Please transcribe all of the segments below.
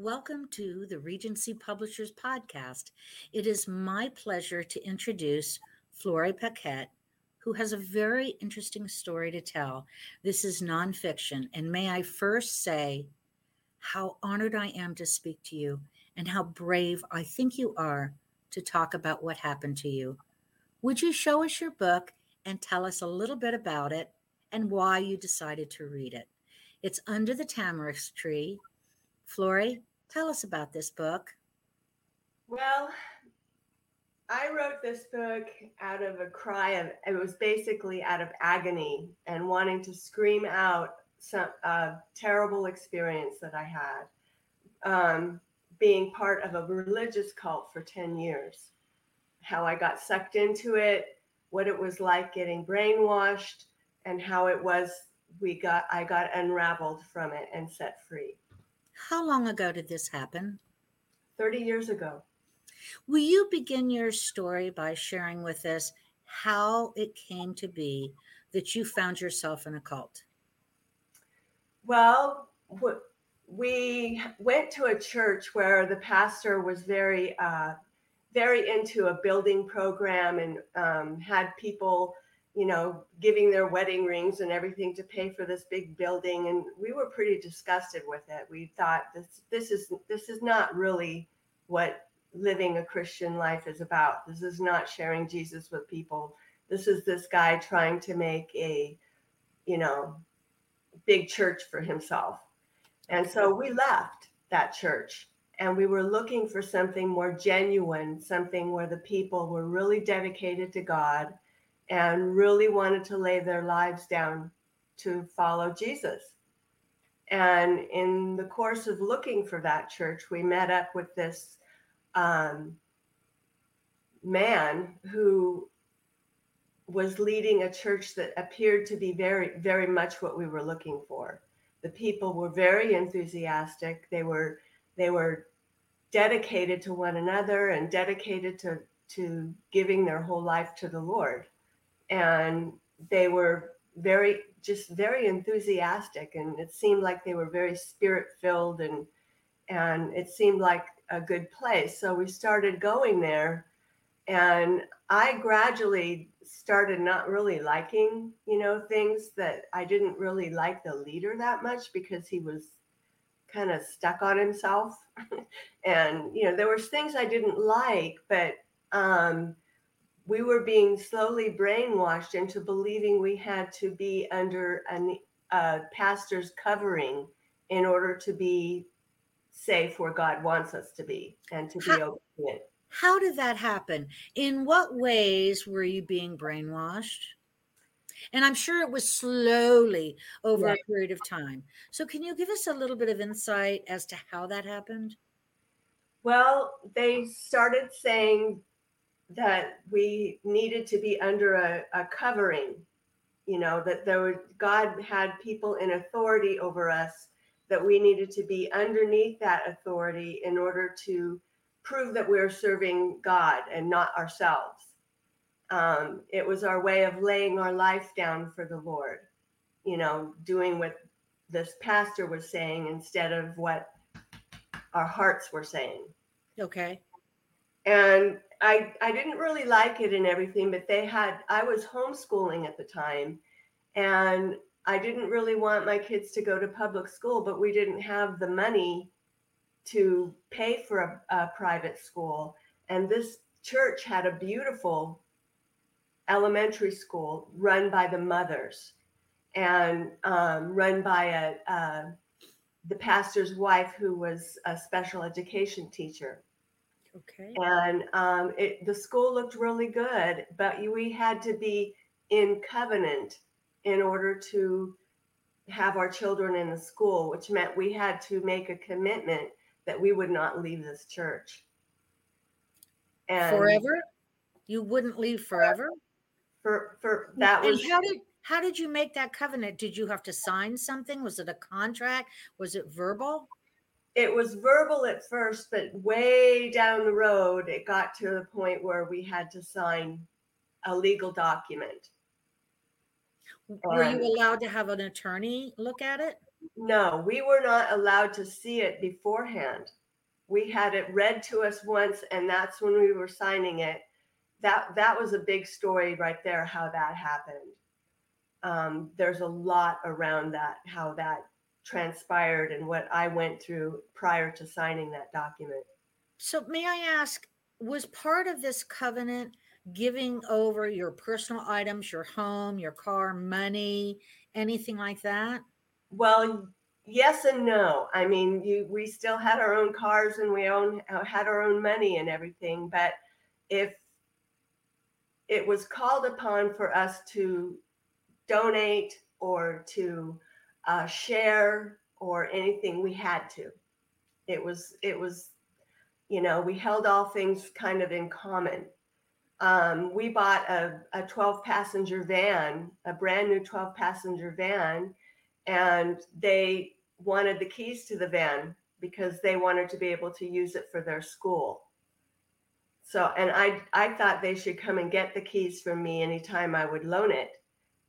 Welcome to the Regency Publishers Podcast. It is my pleasure to introduce Flori Paquette, who has a very interesting story to tell. This is nonfiction, and may I first say how honored I am to speak to you and how brave I think you are to talk about what happened to you. Would you show us your book and tell us a little bit about it and why you decided to read it? It's Under the Tamarisk Tree. Flori, tell us about this book. Well, I wrote this book out of a cry of it was basically out of agony and wanting to scream out some uh, terrible experience that I had um, being part of a religious cult for 10 years. How I got sucked into it, what it was like getting brainwashed, and how it was we got I got unraveled from it and set free. How long ago did this happen? 30 years ago. Will you begin your story by sharing with us how it came to be that you found yourself in a cult? Well, we went to a church where the pastor was very, uh, very into a building program and um, had people you know, giving their wedding rings and everything to pay for this big building. And we were pretty disgusted with it. We thought this this is this is not really what living a Christian life is about. This is not sharing Jesus with people. This is this guy trying to make a, you know, big church for himself. And so we left that church and we were looking for something more genuine, something where the people were really dedicated to God and really wanted to lay their lives down to follow Jesus. And in the course of looking for that church, we met up with this um, man who was leading a church that appeared to be very, very much what we were looking for. The people were very enthusiastic. They were, they were dedicated to one another and dedicated to, to giving their whole life to the Lord and they were very just very enthusiastic and it seemed like they were very spirit filled and and it seemed like a good place. So we started going there and i gradually started not really liking you know things that i didn't really like the leader that much because he was kind of stuck on himself. And you know there was things i didn't like but um we were being slowly brainwashed into believing we had to be under a, a pastor's covering in order to be safe where God wants us to be and to how, be obedient. How did that happen? In what ways were you being brainwashed? And I'm sure it was slowly over yeah. a period of time. So, can you give us a little bit of insight as to how that happened? Well, they started saying that we needed to be under a, a covering, you know, that there were, God had people in authority over us, that we needed to be underneath that authority in order to prove that we're serving God and not ourselves. Um, it was our way of laying our life down for the Lord, you know, doing what this pastor was saying instead of what our hearts were saying. Okay. And I I didn't really like it and everything, but they had I was homeschooling at the time, and I didn't really want my kids to go to public school, but we didn't have the money to pay for a, a private school, and this church had a beautiful elementary school run by the mothers and um, run by a, a the pastor's wife who was a special education teacher Okay. And um, it, the school looked really good, but we had to be in covenant in order to have our children in the school, which meant we had to make a commitment that we would not leave this church. And forever? You wouldn't leave forever? For for that and was how did how did you make that covenant? Did you have to sign something? Was it a contract? Was it verbal? It was verbal at first, but way down the road, it got to the point where we had to sign a legal document. Were you allowed to have an attorney look at it? No, we were not allowed to see it beforehand. We had it read to us once, and that's when we were signing it. That that was a big story right there. How that happened. Um, there's a lot around that. How that transpired and what I went through prior to signing that document. So, may I ask, was part of this covenant giving over your personal items, your home, your car, money, anything like that? Well, yes and no. I mean, you, we still had our own cars and we own uh, had our own money and everything, but if it was called upon for us to donate or to uh, share or anything, we had to. It was it was, you know, we held all things kind of in common. Um, we bought a, a 12 passenger van, a brand new 12 passenger van, and they wanted the keys to the van because they wanted to be able to use it for their school. So, and I, I thought they should come and get the keys from me anytime I would loan it.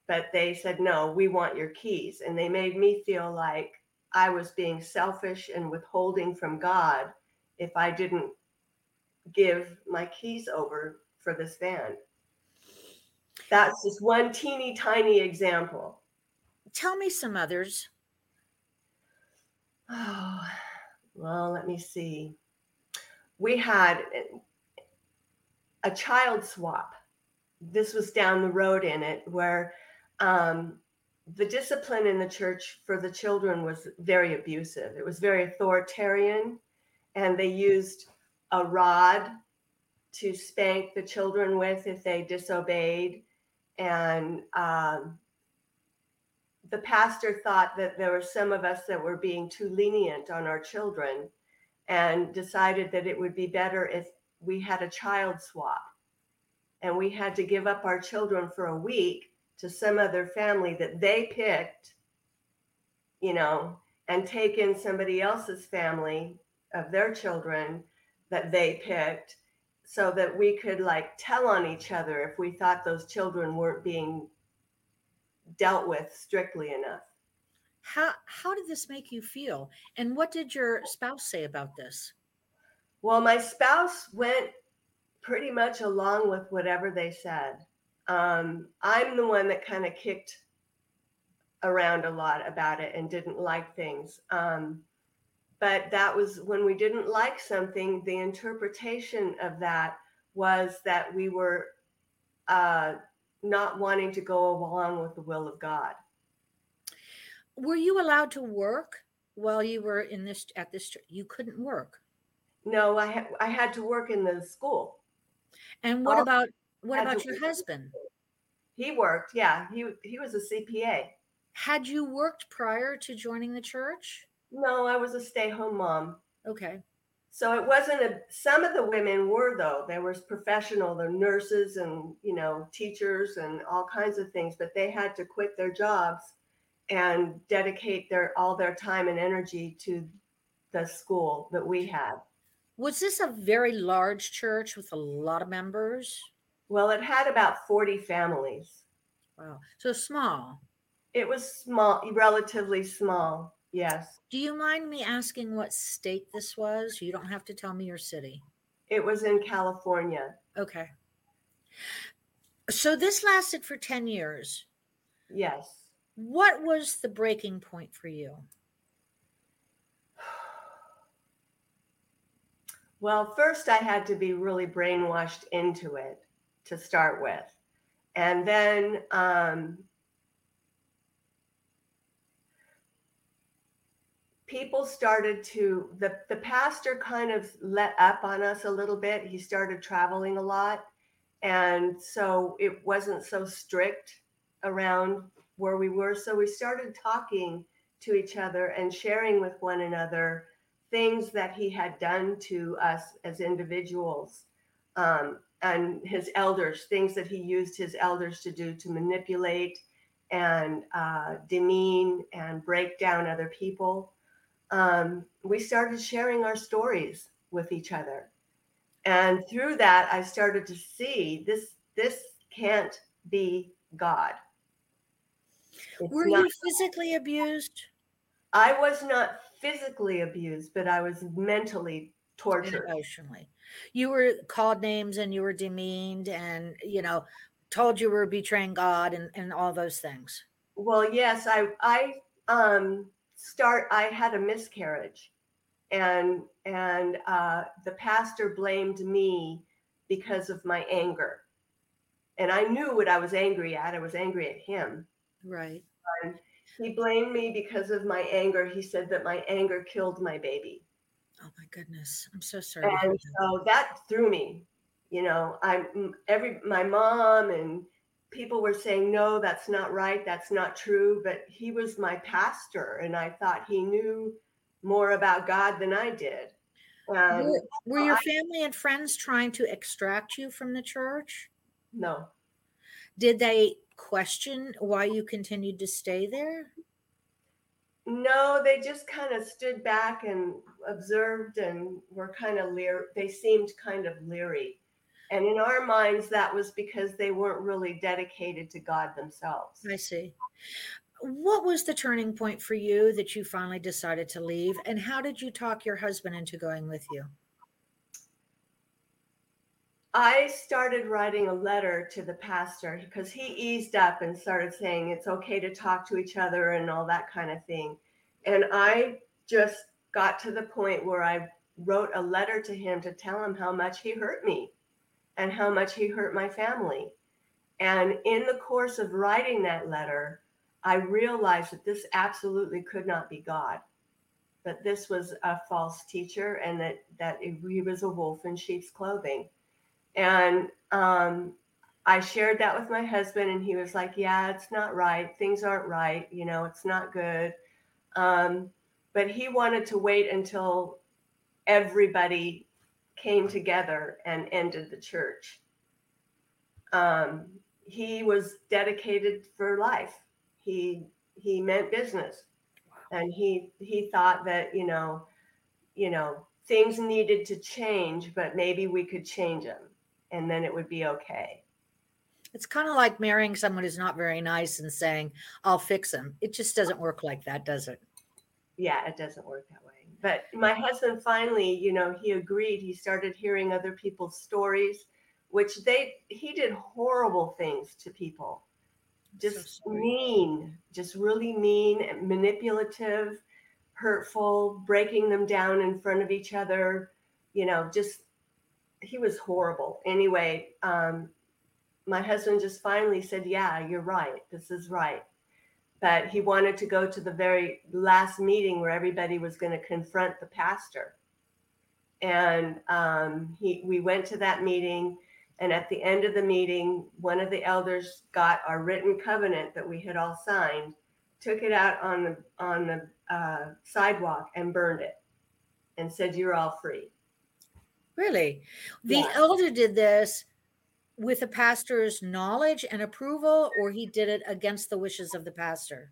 But they said, no, we want your keys. And they made me feel like I was being selfish and withholding from God if I didn't give my keys over for this van. That's just one teeny tiny example. Tell me some others. Oh, well, let me see. We had a child swap. This was down the road in it where um, the discipline in the church for the children was very abusive. It was very authoritarian, and they used a rod to spank the children with if they disobeyed. And um, the pastor thought that there were some of us that were being too lenient on our children and decided that it would be better if we had a child swap and we had to give up our children for a week to some other family that they picked, you know, and take in somebody else's family of their children that they picked so that we could like tell on each other if we thought those children weren't being dealt with strictly enough. How how did this make you feel? And what did your spouse say about this? Well, my spouse went pretty much along with whatever they said. Um, I'm the one that kind of kicked around a lot about it and didn't like things. Um, but that was when we didn't like something, the interpretation of that was that we were uh, not wanting to go along with the will of God. Were you allowed to work while you were in this at this? You couldn't work. No, I ha- I had to work in the school. And what about what about your husband? He worked. Yeah, he he was a CPA. Had you worked prior to joining the church? No, I was a stay-home mom. Okay. So it wasn't a some of the women were though. There was professional, the nurses and you know, teachers and all kinds of things, but they had to quit their jobs and dedicate their all their time and energy to the school that we had. Was this a very large church with a lot of members? Well, it had about 40 families. Wow. So small. It was small, relatively small. Yes. Do you mind me asking what state this was? You don't have to tell me your city. It was in California. Okay. So this lasted for 10 years. Yes. What was the breaking point for you? Well, first I had to be really brainwashed into it to start with. And then um, people started to the the pastor kind of let up on us a little bit. He started traveling a lot. And so it wasn't so strict around where we were. So we started talking to each other and sharing with one another things that he had done to us as individuals. Um, and his elders things that he used his elders to do to manipulate and uh, demean and break down other people um, we started sharing our stories with each other. And through that, I started to see this this can't be God. It's Were you physically abused? I was not physically abused, but I was mentally tortured. emotionally. You were called names and you were demeaned and, you know, told you were betraying God and, and all those things. Well, yes, I I um start I had a miscarriage and and uh the pastor blamed me because of my anger. And I knew what I was angry at. I was angry at him. Right. And he blamed me because of my anger. He said that my anger killed my baby. Goodness. I'm so sorry. and that. so that threw me you know i m- every my mom and people were saying no that's not right that's not true but he was my pastor and i thought he knew more about god than i did and Were, were your I- family and friends trying to extract you from the church? no Did they question why you continued to stay there? No they just kind of stood back and observed and were kind of leer they seemed kind of leery and in our minds that was because they weren't really dedicated to god themselves I see. What was the turning point for you that you finally decided to leave? And how did you talk your husband into going with you? I started writing a letter to the pastor because he eased up and started saying it's okay to talk to each other and all that kind of thing. And I just got to the point where I wrote a letter to him to tell him how much he hurt me and how much he hurt my family. And in the course of writing that letter, I realized that this absolutely could not be God. That this was a false teacher and that, that he was a wolf in sheep's clothing and um, I shared that with my husband, and he was like, "Yeah, it's not right. Things aren't right. You know, it's not good." Um, but he wanted to wait until everybody came together and ended the church. Um, he was dedicated for life. He he meant business, and he he thought that you know, you know, things needed to change, but maybe we could change them and then it would be okay. It's kind of like marrying someone who's not very nice and saying, I'll fix him. It just doesn't work like that, does it? Yeah, it doesn't work that way. But my husband finally, you know, he agreed. He started hearing other people's stories, which they he did horrible things to people. Just sorry. mean, just really mean, manipulative, hurtful, breaking them down in front of each other, you know, just he was horrible. Anyway, um, my husband just finally said, Yeah, you're right. This is right. But he wanted to go to the very last meeting where everybody was going to confront the pastor. And um, he, we went to that meeting. And at the end of the meeting, one of the elders got our written covenant that we had all signed, took it out on the on the uh, sidewalk and burned it, and said, "You're all free." Really? The Yeah. elder did this with the pastor's knowledge and approval, or he did it against the wishes of the pastor?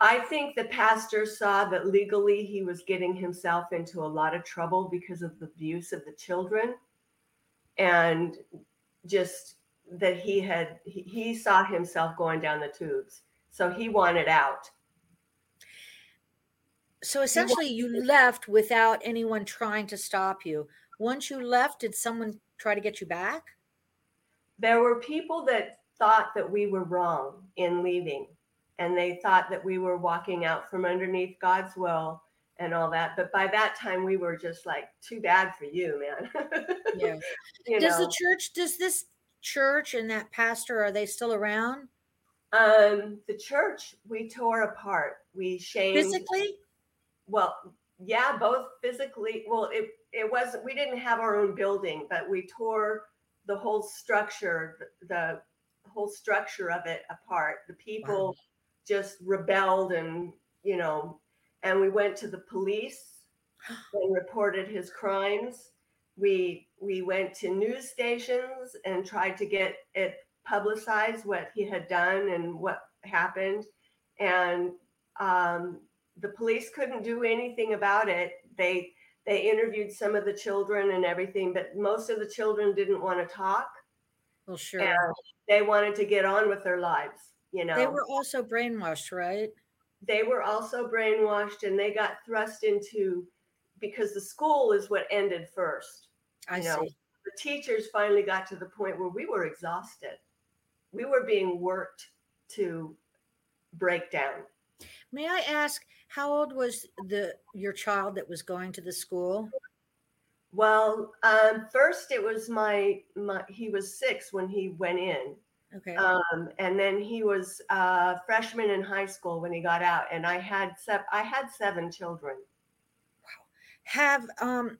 I think the pastor saw that legally he was getting himself into a lot of trouble because of the abuse of the children and just that he had he, he saw himself going down the tubes so he wanted out So essentially, you left without anyone trying to stop you. Once you left, did someone try to get you back? there were people that thought that we were wrong in leaving and they thought that we were walking out from underneath God's will and all that but by that time we were just like too bad for you man Yeah. you Does know the church, does this church and that pastor, are they still around um the church we tore apart we shamed physically? well yeah both physically well it it wasn't we didn't have our own building but we tore the whole structure the, the whole structure of it apart. The people Wow. just rebelled and you know and we went to the police. And reported his crimes. We we went to news stations and tried to get it publicized what he had done and what happened. And um, the police couldn't do anything about it. They they interviewed some of the children and everything but most of the children didn't want to talk Well, sure. and they wanted to get on with their lives you know They were also brainwashed, right? they were also brainwashed and they got thrust into because the school is what ended first. I you know, see. The teachers finally got to the point where we were exhausted. We were being worked to break down. May I ask how old was the your child that was going to the school? Well, um, first it was my, my he was six when he went in, Okay. um, and then he was a freshman in high school when he got out. And I had sev- I had seven children. Wow. Have um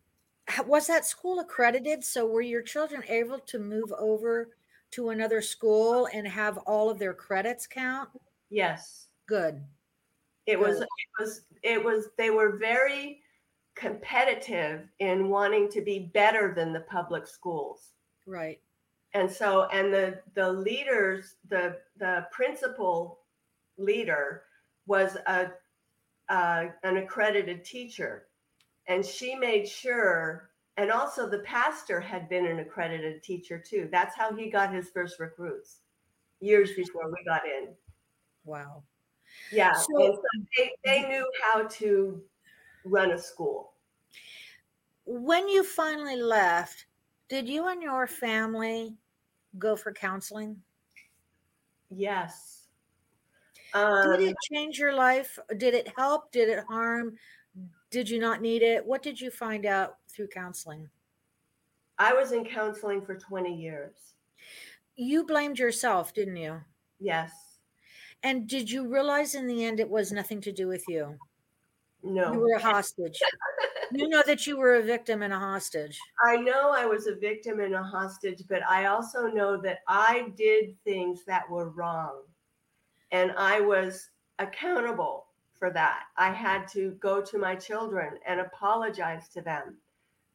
was that school accredited? So were your children able to move over to another school and have all of their credits count? Yes, Good. It was it was it was they were very competitive in wanting to be better than the public schools. Right. and so and the the leaders the the principal leader was a uh, an accredited teacher and she made sure and also the pastor had been an accredited teacher too that's how he got his first recruits years before we got in Wow. Yeah So- they, they knew how to run a school When you finally left, did you and your family go for counseling? yes um, Did it change your life? Did it help? Did it harm? Did you not need it? What did you find out through counseling? i was in counseling for 20 years You blamed yourself, didn't you? yes And did you realize in the end it was nothing to do with you? no You were a hostage. you know that you were a victim and a hostage. I know I was a victim and a hostage, but I also know that I did things that were wrong. And I was accountable for that. I had to go to my children and apologize to them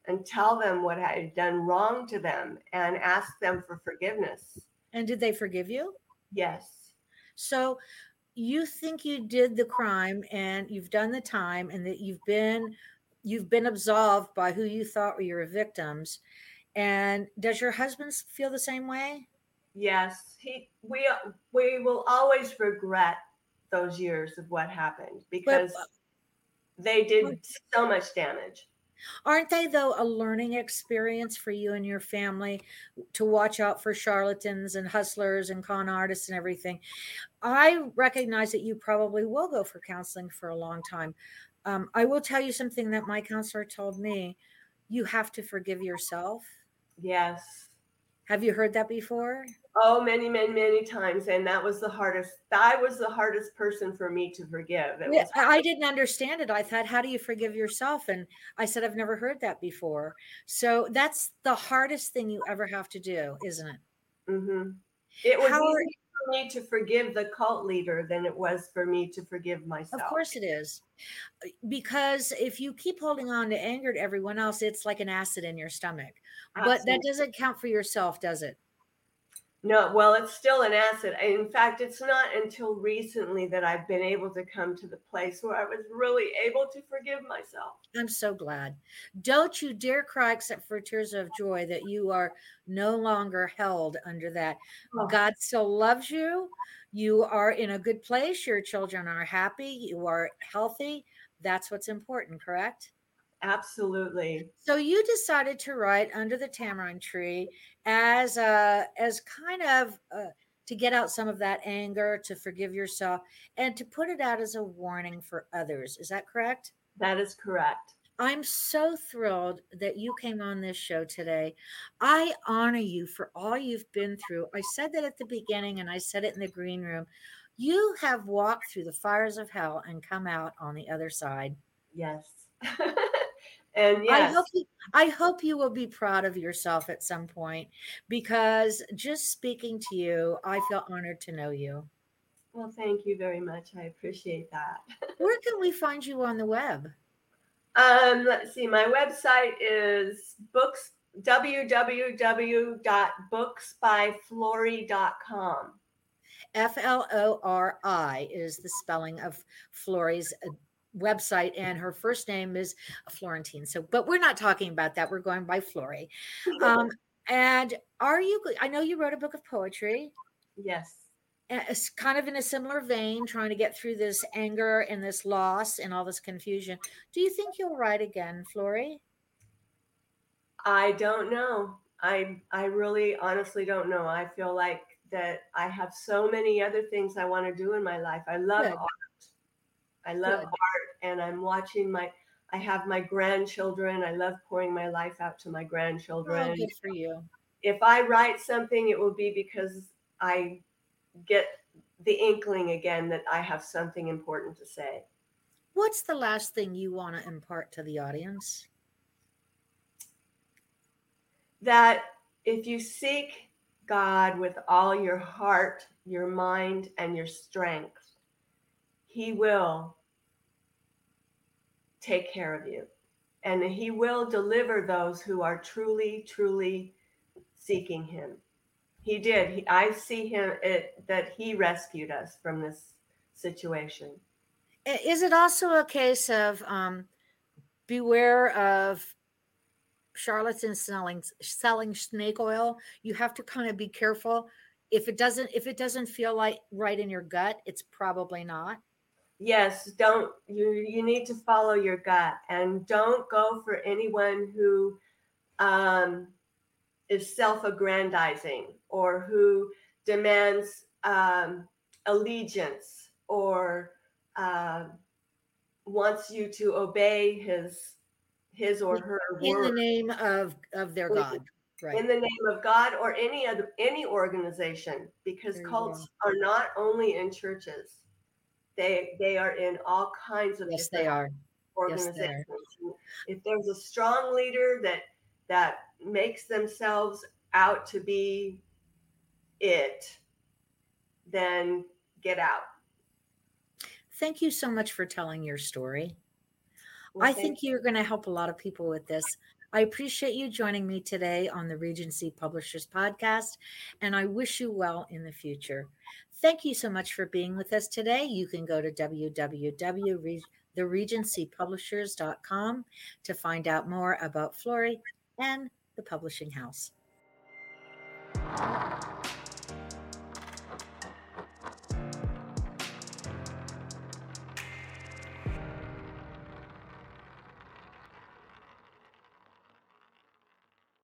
and tell them what I had done wrong to them and ask them for forgiveness. And did they forgive you? Yes. So you think you did the crime and you've done the time and that you've been you've been absolved by who you thought were your victims. And does your husband feel the same way? Yes. He we we will always regret those years of what happened because they did so much damage. Aren't they, though, a learning experience for you and your family to watch out for charlatans and hustlers and con artists and everything? I recognize that you probably will go for counseling for a long time. Um, I will tell you something that my counselor told me you have to forgive yourself. Yes. Have you heard that before? Oh, many, many, many times. And that was the hardest. I was the hardest person for me to forgive. Yeah, was, I didn't understand it. I thought, how do you forgive yourself? And I said, I've never heard that before. So that's the hardest thing you ever have to do, isn't it? Mm-hmm. it was How easier for me to forgive the cult leader than it was for me to forgive myself. Of course it is. Because if you keep holding on to anger to everyone else, it's like an acid in your stomach. But that doesn't count for yourself, does it? No, well, it's still an asset. In fact, it's not until recently that I've been able to come to the place where I was really able to forgive myself. I'm so glad. Don't you dare cry except for tears of joy that you are no longer held under that. Oh. God still loves you. You are in a good place. Your children are happy. You are healthy. That's what's important, correct? Absolutely. So you decided to write under the tamarind tree as a as kind of uh, to get out some of that anger, to forgive yourself, and to put it out as a warning for others. Is that correct? That is correct. I'm so thrilled that you came on this show today. I honor you for all you've been through. I said that at the beginning and I said it in the green room. You have walked through the fires of hell and come out on the other side. Yes. and I hope you I hope you will be proud of yourself at some point because just speaking to you, I feel honored to know you. well, thank you very much. I appreciate that. Where can we find you on the web? Um, let's see. My website is books www.booksbyflori.com. F L O R I is the spelling of Flori's uh, website, and her first name is Florentine. So, but we're not talking about that. We're going by Flori. Um, and are you? I know you wrote a book of poetry. yes. it's kind of in a similar vein, trying to get through this anger and this loss and all this confusion. Do you think you'll write again, Flori? I don't know. I I really honestly don't know. I feel like that I have so many other things I want to do in my life. I love Good. art. I love Good. art and I'm watching my I have my grandchildren. I love pouring my life out to my oh, grandchildren. Oh, good for you. If I write something, it will be because I get the inkling again that I have something important to say. What's the last thing you want to impart to the audience? That if you seek God with all your heart, your mind, and your strength, He will take care of you. And He will deliver those who are truly, truly seeking Him. He did. He, I see him it, that he rescued us from this situation. Is it also a case of um, beware of charlatans selling selling snake oil? You have to kind of be careful. If it doesn't if it doesn't feel like right in your gut, it's probably not. Yes, don't you you need to follow your gut and don't go for anyone who um, is self-aggrandizing or who demands um, allegiance or uh, wants you to obey his his or her in word. the name of of their god right. in the name of god or any other any organization because cults are not only in churches they they are in all kinds of yes they are organizations yes, they are. if there's a strong leader that that makes themselves out to be it, then get out. Thank you so much for telling your story. Well, I think you're going to help a lot of people with this. I appreciate you joining me today on the Regency Publishers Podcast, and I wish you well in the future. Thank you so much for being with us today. You can go to www.theregencypublishers.com to find out more about Flori and the publishing house.